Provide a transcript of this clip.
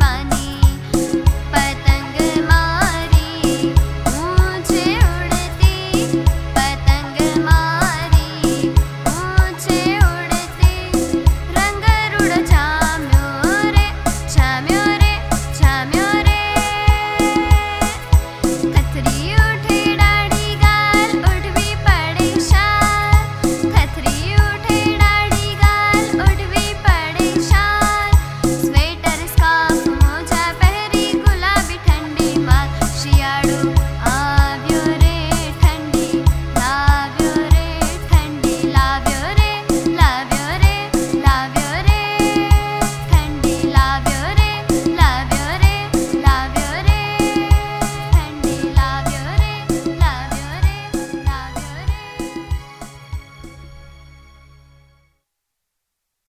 my